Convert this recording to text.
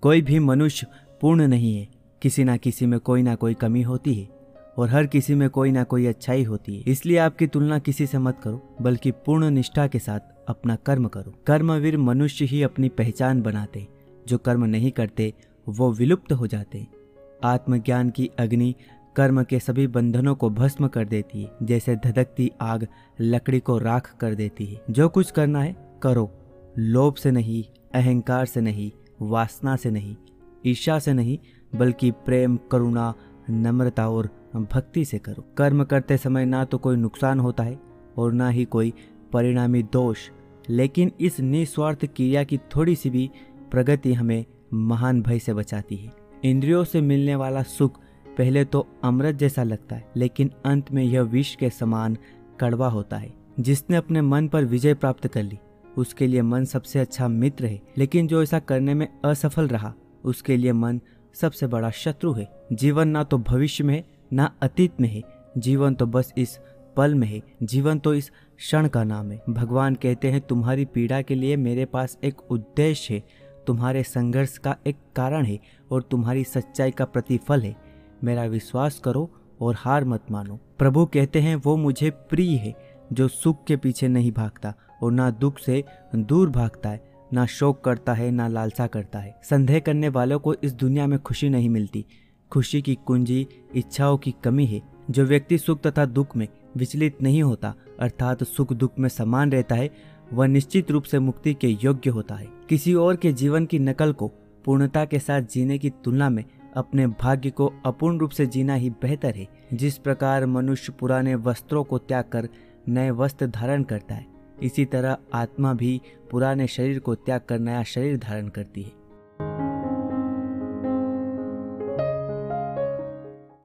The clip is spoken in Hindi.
कोई भी मनुष्य पूर्ण नहीं है। किसी ना किसी में कोई ना कोई कमी होती है और हर किसी में कोई ना कोई अच्छाई होती है। इसलिए आपकी तुलना किसी से मत करो, बल्कि पूर्ण निष्ठा के साथ अपना कर्म करो। कर्मवीर मनुष्य ही अपनी पहचान बनाते, जो कर्म नहीं करते, वो विलुप्त हो जाते। आत्मज्ञान की अग्नि कर्म के सभी बंधनों को भस्म कर देती है, जैसे धधकती आग लकड़ी को राख कर देती है। जो कुछ करना है, करो। लोभ से नहीं, अहंकार से नहीं वासना से नहीं ईर्षा से नहीं, बल्कि प्रेम, करुणा, नम्रता और भक्ति से करो। कर्म करते समय ना तो कोई नुकसान होता है और ना ही कोई परिणामी दोष। लेकिन इस निस्वार्थ क्रिया की थोड़ी सी भी प्रगति हमें महान भय से बचाती है। इंद्रियों से मिलने वाला सुख पहले तो अमृत जैसा लगता है, लेकिन अंत में यह विष के समान कड़वा होता है, जिसने अपने मन पर विजय प्राप्त कर ली। उसके लिए मन सबसे अच्छा मित्र है। लेकिन जो ऐसा करने में असफल रहा, उसके लिए मन सबसे बड़ा शत्रु है। जीवन ना तो भविष्य में ना अतीत में है। जीवन तो बस इस पल में है। जीवन तो इस क्षण का नाम है। भगवान कहते हैं, तुम्हारी पीड़ा के लिए मेरे पास एक उद्देश्य है। तुम्हारे संघर्ष का एक कारण है और तुम्हारी सच्चाई का प्रतिफल है। मेरा विश्वास करो और हार मत मानो। प्रभु कहते हैं, वो मुझे प्रिय है, जो सुख के पीछे नहीं भागता। और ना दुख से दूर भागता है, ना शोक करता है, ना लालसा करता है। संदेह करने वालों को इस दुनिया में खुशी नहीं मिलती। खुशी की कुंजी, इच्छाओं की कमी है। जो व्यक्ति सुख तथा दुख में विचलित नहीं होता, अर्थात सुख दुख में समान रहता है, वह निश्चित रूप से मुक्ति के योग्य होता है। किसी और के जीवन की नकल को पूर्णता के साथ जीने की तुलना में अपने भाग्य को अपूर्ण रूप से जीना ही बेहतर है। जिस प्रकार मनुष्य पुराने वस्त्रों को त्याग कर नए वस्त्र धारण करता है इसी तरह आत्मा भी पुराने शरीर को त्याग कर नया शरीर धारण करती है।